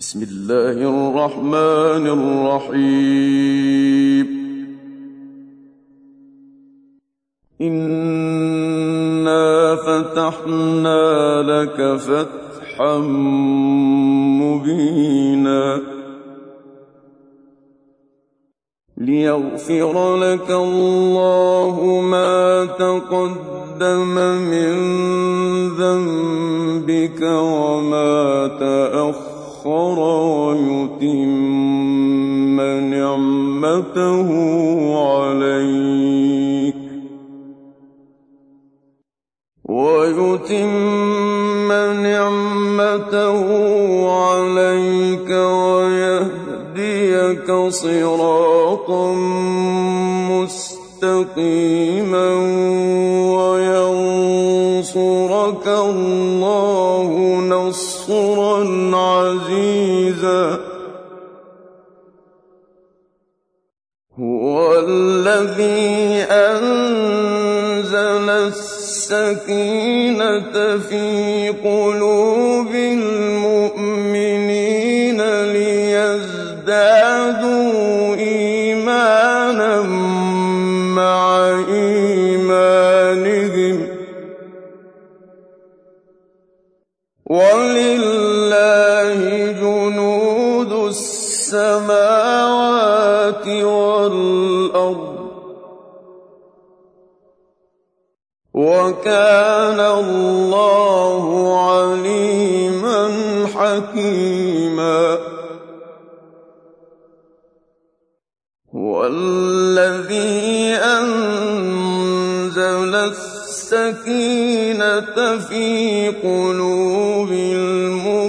بسم الله الرحمن الرحيم. إنا فتحنا لك فتحا مبينا. ليغفر لك الله ما تقدم من ذنبك وما تأخر ويتم نعمته عليك. ويتم نعمته عليك ويهديك صراطا مستقيما وينصرك الله نصرا الذي أنزل السكينة في قلوب المؤمنين ليزدادوا إيمانا مع إيمانهم ولله جنود السماوات والأرض وكان الله عليما حكيما. هو الذي أنزل السكينة في قلوب المؤمنين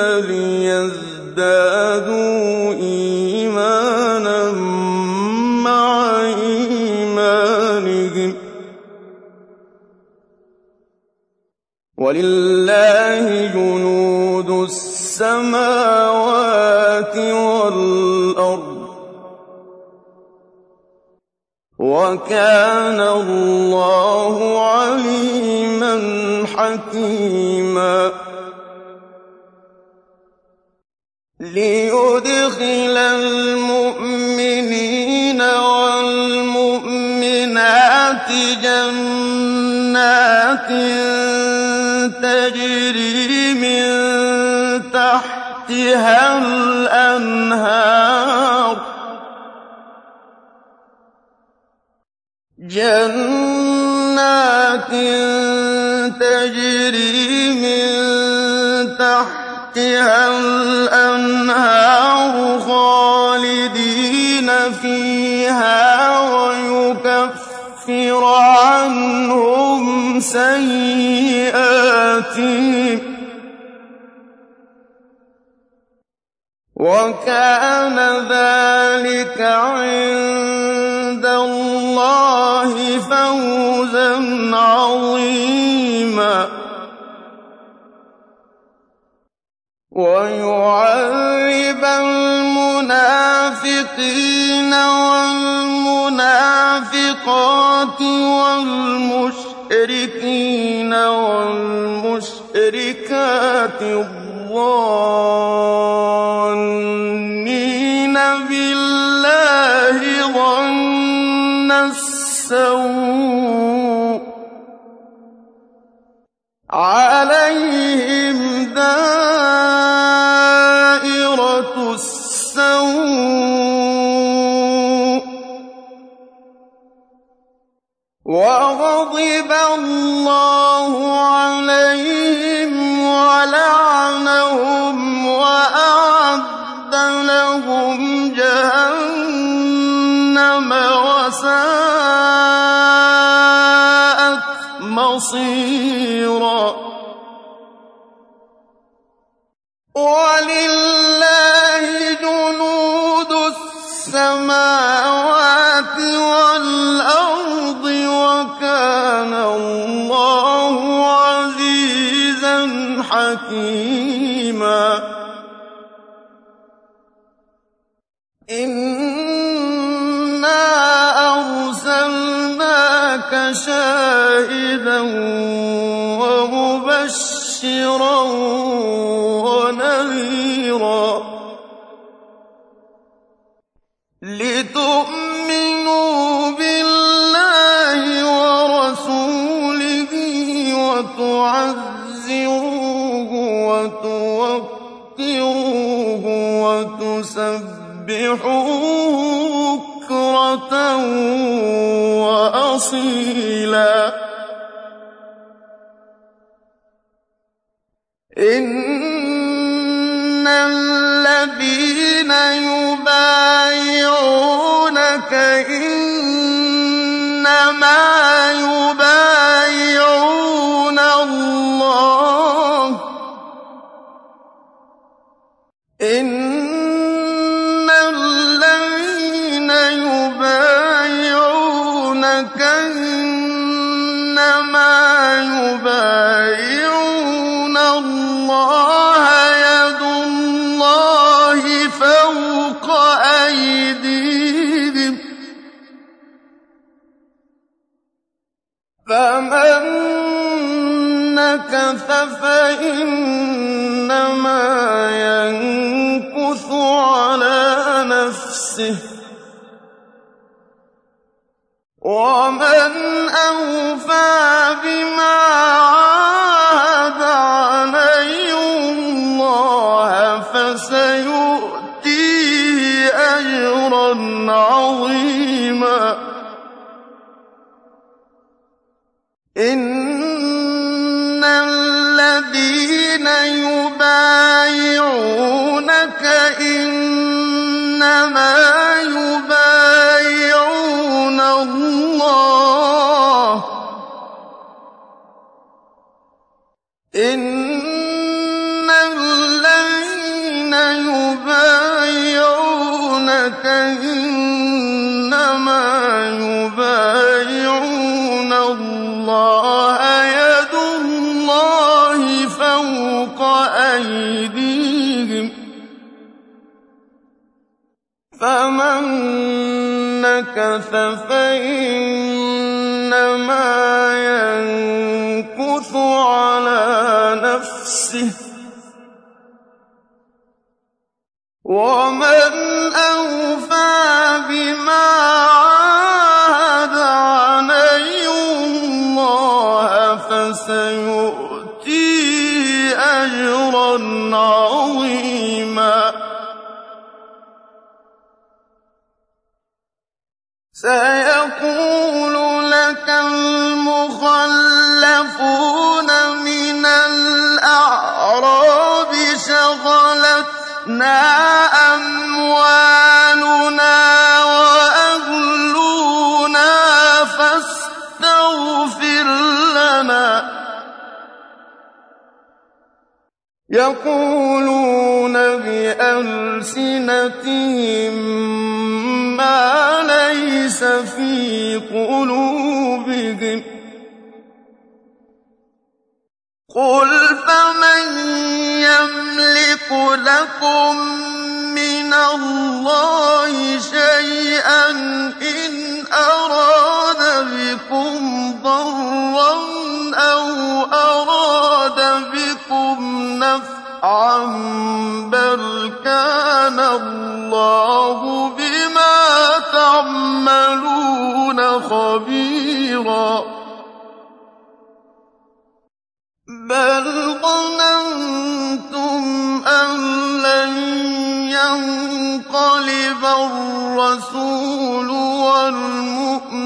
ليزدادوا ولله جنود السماوات والأرض وكان الله عليما حكيما ليدخل المؤمنين والمؤمنات جنات تجري من تحتها الأنهار. جنات تجري من تحتها الأنهار خالدين فيها ويكفر عنهم وكان ذلك عند الله فوزا عظيما ويعذب المنافقين والمنافقات والمشركين والمشركات الظانين حكيما إنا أرسلناك شاهدا وتسبحوه بكرة وأصيلا. إن الذين يبايعونك إنما فوق أيديهم. فمن نكث فإنما ينكث على نفسه. إنما فمن نكث فإنما ينكث على نفسه. ومن أوفى بما عاهد عليه الله فسيؤتيه أجرا عظيما يقولون بألسنتهم ما ليس في قلوبهم. قل فمن يملك لكم من الله شيئا إن أراد بكم ضرا أو أراد نفعا بل كان الله بما تعملون خبيرا بل ظننتم أن لن ينقلب الرسول والمؤمنون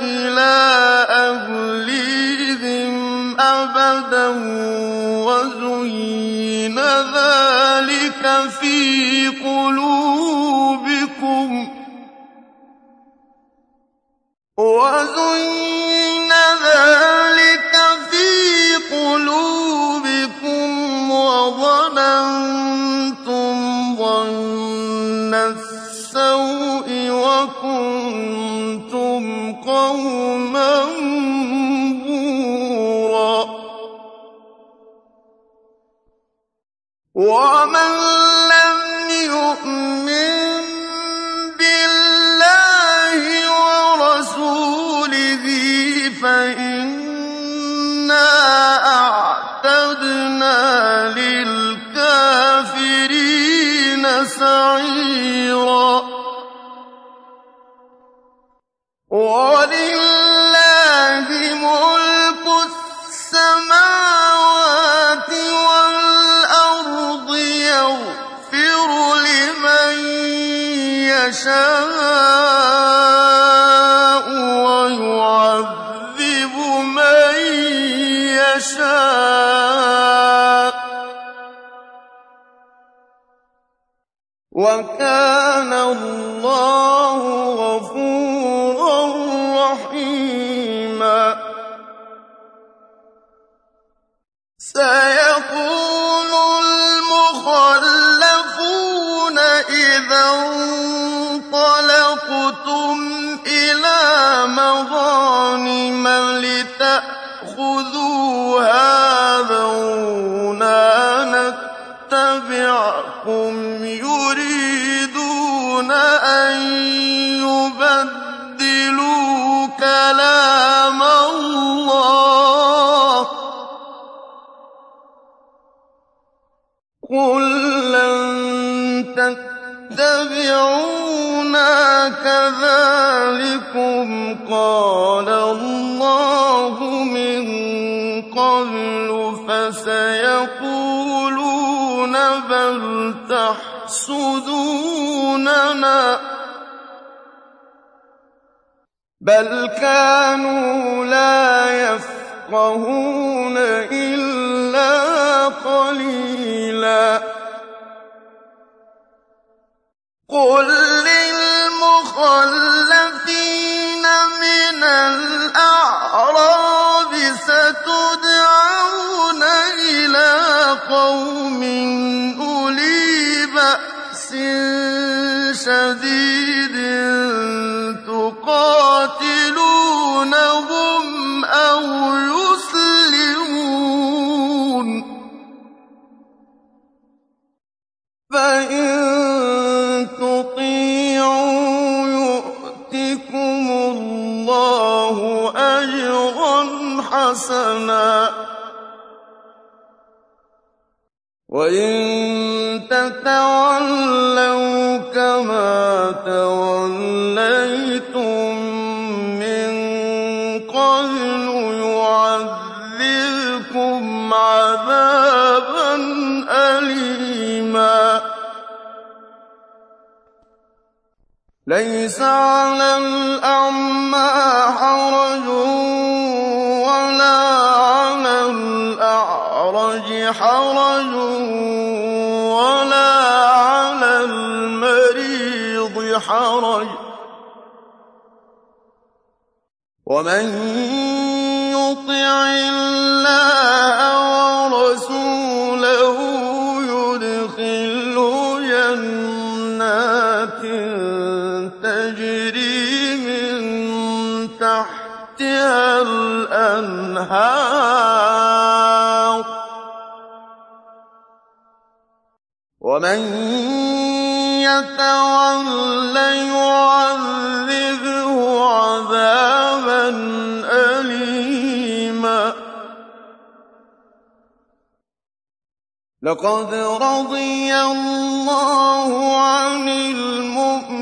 إلى أهليهم أبدا وزين ذلك في قلوبكم. وزين ذلك في قلوبكم وظننتم ظن السوء وكنتم قوما ومن لم وَكَانَ اللَّهُ غَفُورًا تَتَّبِعُونَا كَذَٰلِكُمْ قَالَ اللَّهُ مِن قَبْلُ ۖ فَسَيَقُولُونَ بَلْ تَحْسُدُونَنَا ۚ بَلْ كَانُوا لَا يَفْقَهُونَ إِلَّا قَلِيلًا قُل لِّلْمُخَلَّفِينَ مِنَ الْأَعْرَابِ سَتُدْعَوْنَ إِلَىٰ قَوْمٍ أُولِي بَأْسٍ شَدِيدٍ لَّيْسَ عَلَى الْأَعْمَىٰ حَرَجٌ وَلَا عَلَى الْأَعْرَجِ حَرَجٌ وَلَا عَلَى الْمَرِيضِ حَرَجٌ ۗ. وَمَن يُطِعِ اللَّهَ الْأَنْهَارُ ۖ. وَمَن يَتَوَلَّ يُعَذِّبْهُ عَذَابًا أَلِيمًا. لَّقَدْ رَضِيَ اللَّهُ عَنِ الْمُؤْمِنِينَ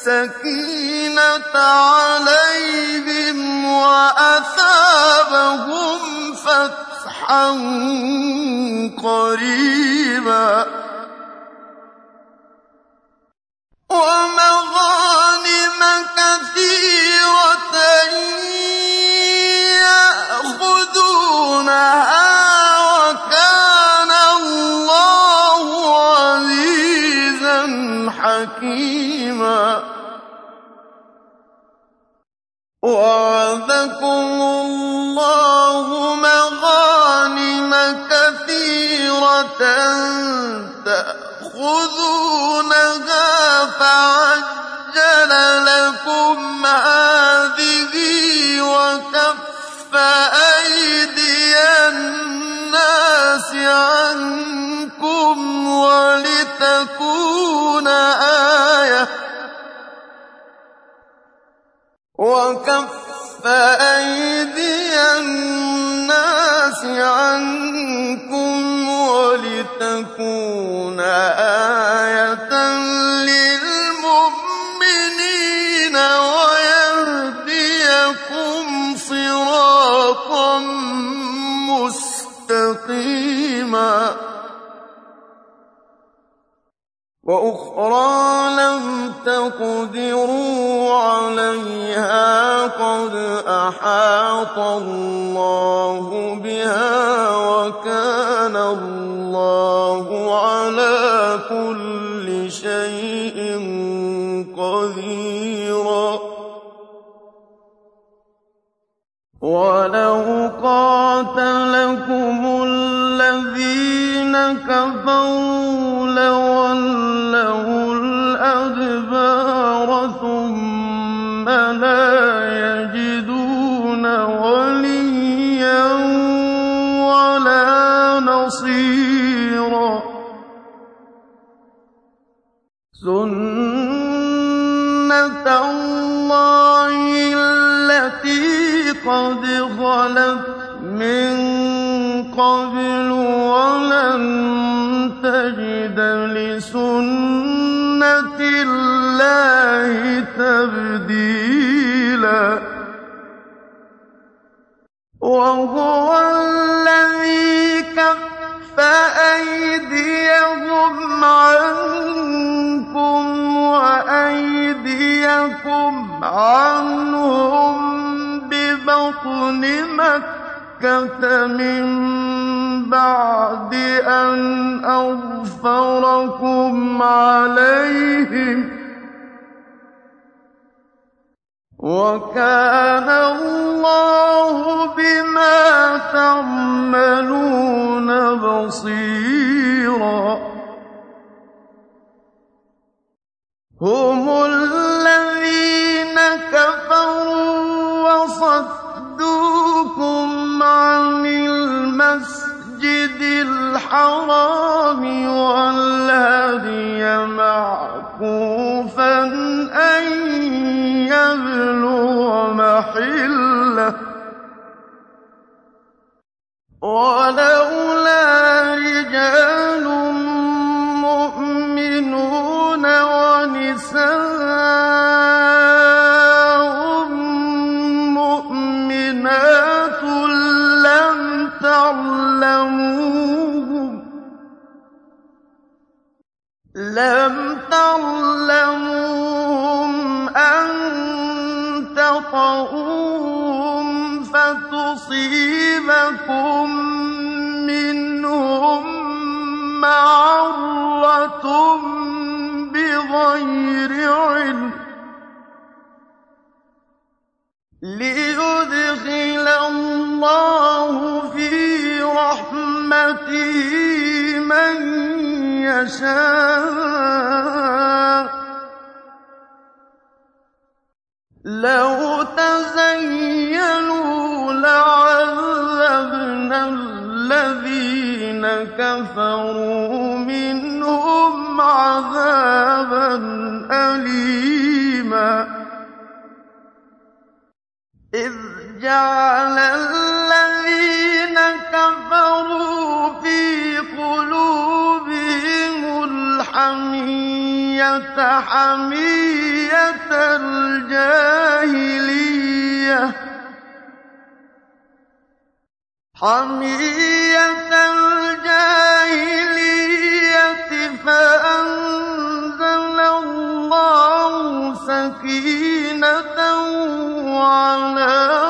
السَّكِينَةَ عَلَيْهِمْ وَأَثَابَهُمْ فَتْحًا قَرِيبًا. وَمَغَانِمَ كَثِيرَةً وَعَدَكُمُ اللَّهُ مَغَانِمَ كَثِيرَةً تَأْخُذُونَهَا وَلِتَكُونَ آيَةً وَأُخْرَىٰ لَمْ تَقْدِرُوا عَلَيْهَا قَدْ أَحَاطَ اللَّهُ بِهَا ۚ وَكَانَ اللَّهُ عَلَىٰ كُلِّ شَيْءٍ قَدِيرًا. وَلَوْ قَاتَلَكُمُ الَّذِينَ كَفَرُوا سُنَّةَ اللَّهِ الَّتِي قَدْ خَلَتْ مِن قَبْلُ ۖ وَلَن تَجِدَ لِسُنَّةِ اللَّهِ تَبْدِيلًا وَهُوَ الَّذِي كَفَّ أَيْدِيَهُمْ عَنكُمْ وَأَيْدِيَكُمْ عَنْهُم بِبَطْنِ مَكَّةَ مِن بَعْدِ أَنْ أَظْفَرَكُمْ عَلَيْهِمْ ۚ وَكَانَ اللَّهُ بِمَا تَعْمَلُونَ بَصِيرًا هُمُ الَّذِينَ كَفَرُوا وَصَدُّوكُمْ عَنِ الْمَسْجِدِ الْحَرَامِ مَعْكُوفًا أَن وَلَوْلَا رِجَالٌ وَنِسَاءٌ لِّيُدْخِلَ اللَّهُ فِي رَحْمَتِهِ مَن يَشَاءُ ۚ لَوْ تَزَيَّلُوا لَعَذَّبْنَا الَّذِينَ كَفَرُوا مِنْهُمْ عَذَابًا أَلِيمًا جَعَلَ الَّذِينَ كَفَرُوا فِي قُلُوبِهِمُ الْحَمِيَّةَ حَمِيَّةَ الْجَاهِلِيَّةِ. فَأَنزَلَ اللَّهُ سَكِينَتَهُ عَلَىٰ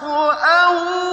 我爱无